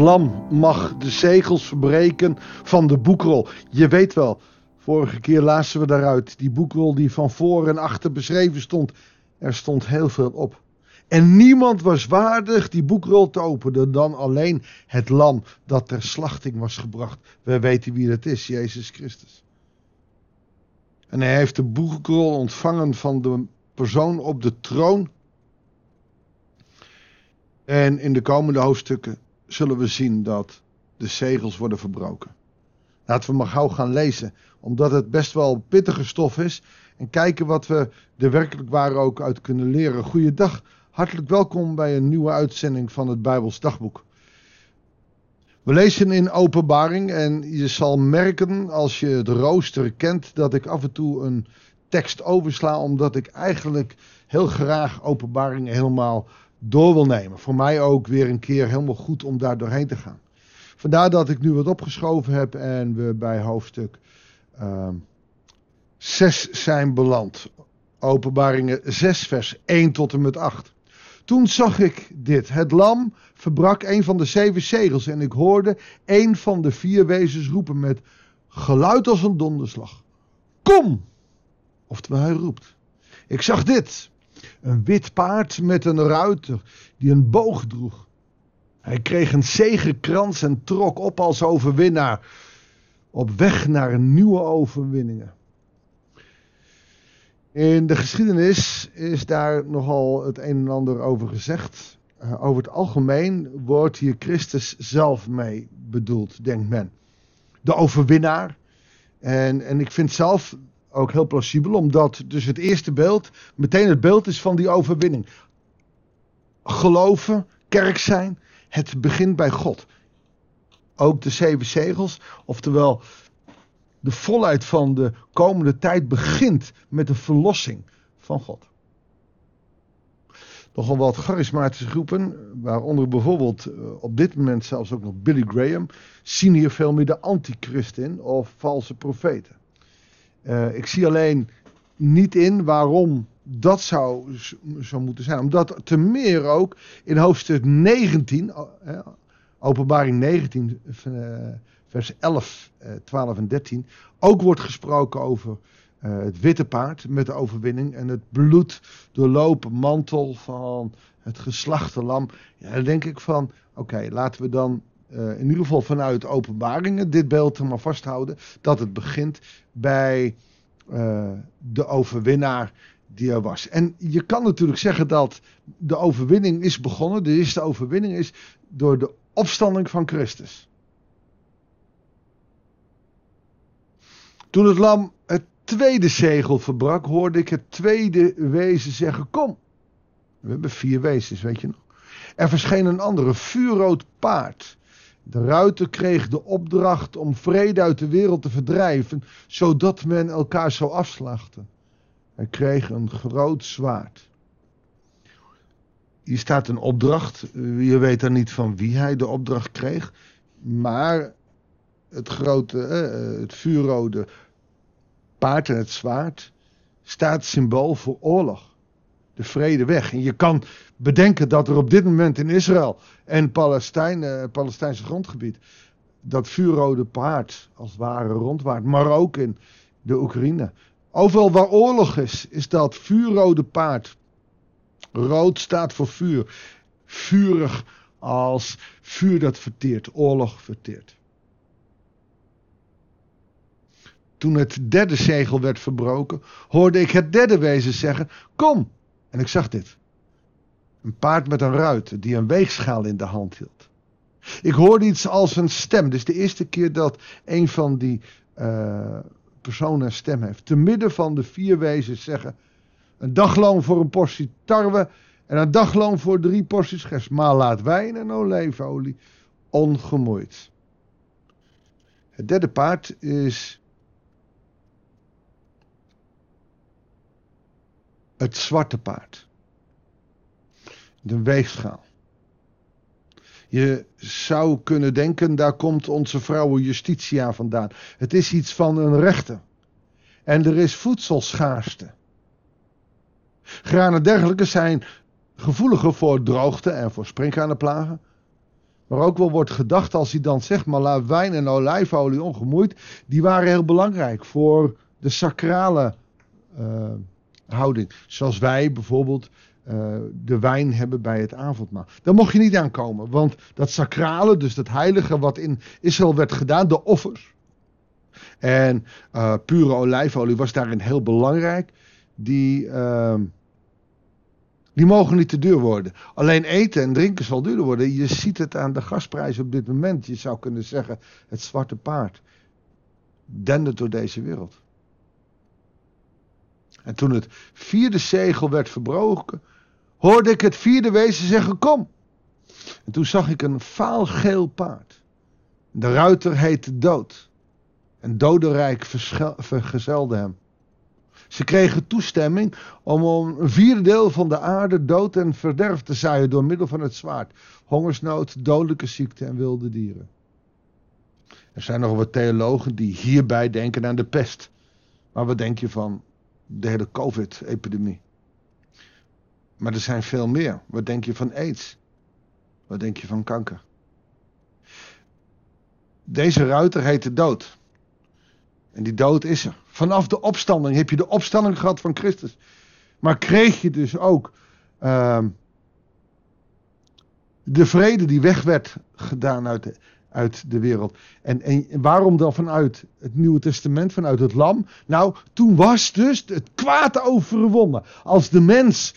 lam mag de zegels verbreken van de boekrol. Je weet wel, vorige keer lazen we daaruit die boekrol die van voor en achter beschreven stond. Er stond heel veel op. En niemand was waardig die boekrol te openen dan alleen het lam dat ter slachting was gebracht. We weten wie dat is, Jezus Christus. En hij heeft de boekrol ontvangen van de persoon op de troon. En in de komende hoofdstukken zullen we zien dat de zegels worden verbroken. Laten we maar gauw gaan lezen, omdat het best wel pittige stof is. En kijken wat we er werkelijk waar ook uit kunnen leren. Goeiedag, hartelijk welkom bij een nieuwe uitzending van het Bijbels Dagboek. We lezen in Openbaring en je zal merken als je het rooster kent dat ik af en toe een tekst oversla, omdat ik eigenlijk heel graag Openbaring helemaal door wil nemen. Voor mij ook weer een keer helemaal goed om daar doorheen te gaan. Vandaar dat ik nu wat opgeschoven heb en we bij hoofdstuk uh, 6 zijn beland. Openbaringen 6, vers 1 tot en met 8. Toen zag ik dit. Het lam verbrak een van de zeven zegels en ik hoorde een van de vier wezens roepen met geluid als een donderslag. Kom! Oftewel hij roept. Ik zag dit. Een wit paard met een ruiter die een boog droeg. Hij kreeg een zegenkrans en trok op als overwinnaar. Op weg naar nieuwe overwinningen. In de geschiedenis is daar nogal het een en ander over gezegd. Uh, over het algemeen wordt hier Christus zelf mee bedoeld, denkt men. De overwinnaar. En, en ik vind zelf ook heel plausibel, omdat dus het eerste beeld meteen het beeld is van die overwinning. Geloven, kerk zijn, het begint bij God. Ook de zeven zegels, oftewel de volheid van de komende tijd begint met de verlossing van God. Nogal wat charismatische groepen, waaronder bijvoorbeeld eh, op dit moment zelfs ook nog Billy Graham, zien hier veel meer de antichrist in of valse profeten. Uh, ik zie alleen niet in waarom dat zou, zou moeten zijn. Omdat te meer ook in hoofdstuk 19, uh, openbaring 19, vers 11, 12 en 13, ook wordt gesproken over het witte paard met de overwinning en het bloed doorlopen mantel van het geslachte lam. Ja, dan denk ik van, oké, laten we dan in ieder geval vanuit openbaringen dit beeld er maar vasthouden. Dat het begint bij uh, de overwinnaar die er was. En je kan natuurlijk zeggen dat de overwinning is begonnen. De eerste overwinning is door de opstanding van Christus. Toen het lam het tweede zegel verbrak, hoorde ik het tweede wezen zeggen: Kom. We hebben vier wezens, weet je nog. Er verscheen een andere vuurrood paard. De ruiter kreeg de opdracht om vrede uit de wereld te verdrijven, zodat men elkaar zou afslachten. Hij kreeg een groot zwaard. Hier staat een opdracht. Je weet dan niet van wie hij de opdracht kreeg. Maar het grote, eh, het vuurrode paard en het zwaard staat symbool voor oorlog. De vrede weg. En je kan bedenken dat er op dit moment in Israël en Palestijn, eh, Palestijnse grondgebied dat vuurrode paard als het ware rondwaart. Maar ook in de Oekraïne. Overal waar oorlog is, is dat vuurrode paard. Rood staat voor vuur. Vurig als vuur dat verteert, oorlog verteert. Toen het derde zegel werd verbroken, hoorde ik het derde wezen zeggen: Kom! En ik zag dit. Een paard met een ruiter die een weegschaal in de hand hield. Ik hoorde iets als een stem. Is de eerste keer dat een van die uh, personen stem heeft. Te midden van de vier wezens zeggen: Een dagloon voor een portie tarwe en een dagloon voor drie porties. Maar laat wijn en olijfolie ongemoeid. Het derde paard is het zwarte paard. De weegschaal. Je zou kunnen denken, daar komt onze vrouwen Justitia vandaan. Het is iets van een rechter. En er is voedselschaarste. Granen dergelijke zijn gevoeliger voor droogte en voor sprinkhanenplagen. Maar ook wel wordt gedacht als hij dan zegt, maar wijn en olijfolie ongemoeid, die waren heel belangrijk voor de sacrale uh, houding. Zoals wij bijvoorbeeld uh, de wijn hebben bij het avondmaal. Daar mocht je niet aan komen, want dat sacrale, dus dat heilige wat in Israël werd gedaan, de offers. En uh, pure olijfolie was daarin heel belangrijk. Die, uh, die mogen niet te duur worden. Alleen eten en drinken zal duurder worden. Je ziet het aan de gasprijs op dit moment. Je zou kunnen zeggen, het zwarte paard dendert door deze wereld. En toen het vierde zegel werd verbroken, hoorde ik het vierde wezen zeggen: Kom. En toen zag ik een vaalgeel paard. De ruiter heette Dood. En dodenrijk vergezelde hem. Ze kregen toestemming om een vierde deel van de aarde dood en verderf te zaaien door middel van het zwaard. Hongersnood, dodelijke ziekte en wilde dieren. Er zijn nog wat theologen die hierbij denken aan de pest. Maar wat denk je van de hele COVID-epidemie? Maar er zijn veel meer. Wat denk je van aids? Wat denk je van kanker? Deze ruiter heet de dood. En die dood is er. Vanaf de opstanding heb je de opstanding gehad van Christus. Maar kreeg je dus ook uh, de vrede die weg werd gedaan uit de, uit de wereld. En, en waarom dan vanuit het Nieuwe Testament, vanuit het Lam? Nou, toen was dus het kwaad overwonnen. Als de mens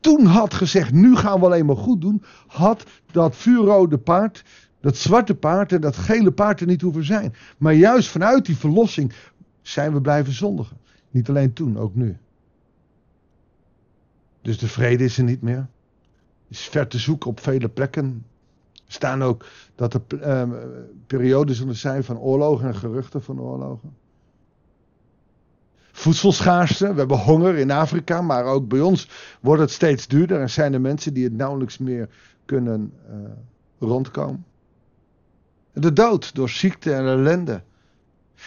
toen had gezegd, nu gaan we alleen maar goed doen, had dat vuurrode paard, dat zwarte paard en dat gele paard er niet hoeven zijn. Maar juist vanuit die verlossing zijn we blijven zondigen. Niet alleen toen, ook nu. Dus de vrede is er niet meer. Is ver te zoeken op vele plekken. Staan ook dat er uh, periodes zullen zijn van oorlogen en geruchten van oorlogen. Voedselschaarste, we hebben honger in Afrika, maar ook bij ons wordt het steeds duurder en zijn er mensen die het nauwelijks meer kunnen uh, rondkomen. De dood door ziekte en ellende.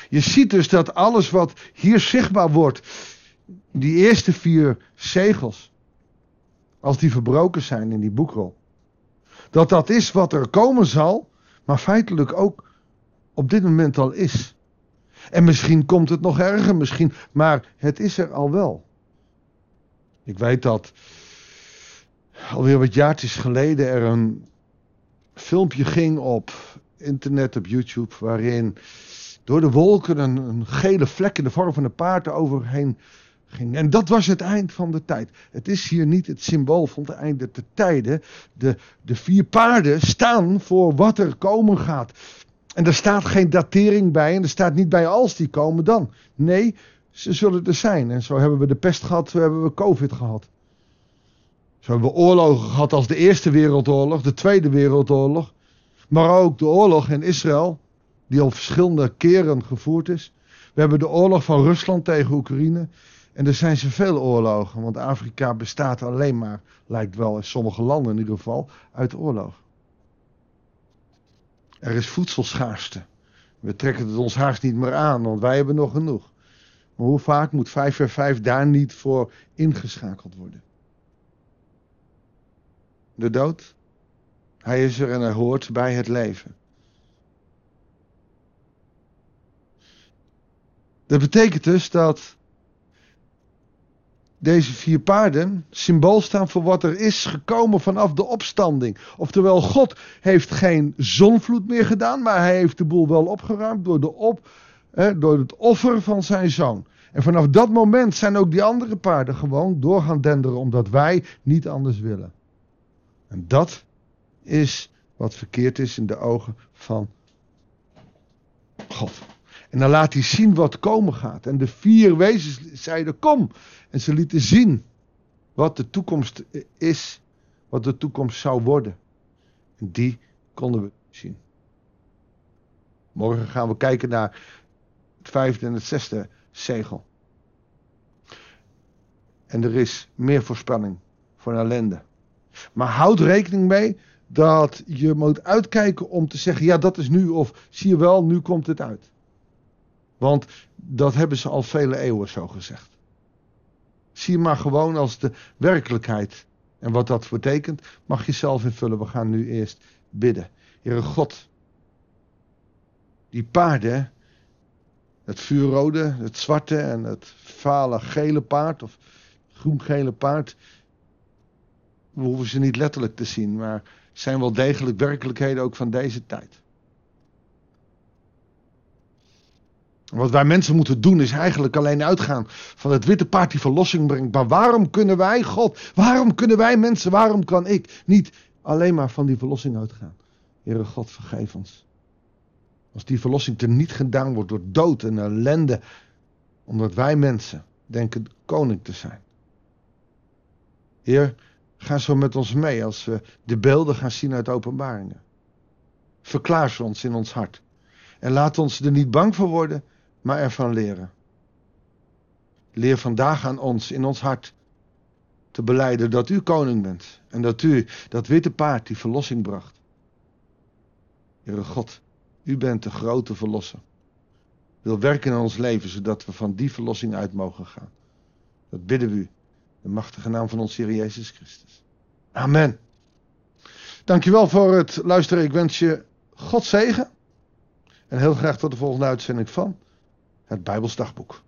Je ziet dus dat alles wat hier zichtbaar wordt, die eerste vier zegels, als die verbroken zijn in die boekrol, dat dat is wat er komen zal, maar feitelijk ook op dit moment al is. En misschien komt het nog erger, misschien, maar het is er al wel. Ik weet dat alweer wat jaartjes geleden er een filmpje ging op internet, op YouTube, waarin door de wolken een, een gele vlek in de vorm van een paard overheen En dat was het eind van de tijd. Het is hier niet het symbool van het einde der tijden. De, de vier paarden staan voor wat er komen gaat. En er staat geen datering bij en er staat niet bij als die komen dan. Nee, ze zullen er zijn. En zo hebben we de pest gehad, zo hebben we COVID gehad. Zo hebben we oorlogen gehad als de Eerste Wereldoorlog, de Tweede Wereldoorlog. Maar ook de oorlog in Israël, die al verschillende keren gevoerd is. We hebben de oorlog van Rusland tegen Oekraïne. En er zijn zoveel oorlogen, want Afrika bestaat alleen maar, lijkt wel in sommige landen in ieder geval, uit oorlog. Er is voedselschaarste. We trekken het ons haast niet meer aan, want wij hebben nog genoeg. Maar hoe vaak moet 5 voor 5 daar niet voor ingeschakeld worden? De dood? Hij is er en hij hoort bij het leven. Dat betekent dus dat deze vier paarden symbool staan voor wat er is gekomen vanaf de opstanding. Oftewel, God heeft geen zonvloed meer gedaan, maar hij heeft de boel wel opgeruimd door, de op, door het offer van zijn zoon. En vanaf dat moment zijn ook die andere paarden gewoon door gaan denderen, omdat wij niet anders willen. En dat is wat verkeerd is in de ogen van God. En dan laat hij zien wat komen gaat. En de vier wezens zeiden: Kom. En ze lieten zien wat de toekomst is, wat de toekomst zou worden. En die konden we zien. Morgen gaan we kijken naar het vijfde en het zesde zegel. En er is meer voorspelling voor ellende. Maar houd rekening mee dat je moet uitkijken om te zeggen: ja, dat is nu, of zie je wel, nu komt het uit. Want dat hebben ze al vele eeuwen zo gezegd. Zie maar gewoon als de werkelijkheid. En wat dat betekent, mag je zelf invullen. We gaan nu eerst bidden. Heere God, die paarden, het vuurrode, het zwarte en het vale gele paard of groen-gele paard, we hoeven ze niet letterlijk te zien, maar zijn wel degelijk werkelijkheden ook van deze tijd. Wat wij mensen moeten doen is eigenlijk alleen uitgaan van het witte paard die verlossing brengt. Maar waarom kunnen wij, God, waarom kunnen wij mensen, waarom kan ik niet alleen maar van die verlossing uitgaan? Heere God, vergeef ons. Als die verlossing er niet gedaan wordt door dood en ellende, omdat wij mensen denken koning te zijn. Heer, ga zo met ons mee als we de beelden gaan zien uit openbaringen. Verklaar ze ons in ons hart. En laat ons er niet bang voor worden, maar ervan leren. Leer vandaag aan ons in ons hart te beleiden dat u koning bent. En dat u dat witte paard die verlossing bracht. Heere God, u bent de grote verlosser. Wil werken in ons leven zodat we van die verlossing uit mogen gaan. Dat bidden we u. De machtige naam van ons Heer Jezus Christus. Amen. Dankjewel voor het luisteren. Ik wens je God zegen. En heel graag tot de volgende uitzending van het Bijbelsdagboek.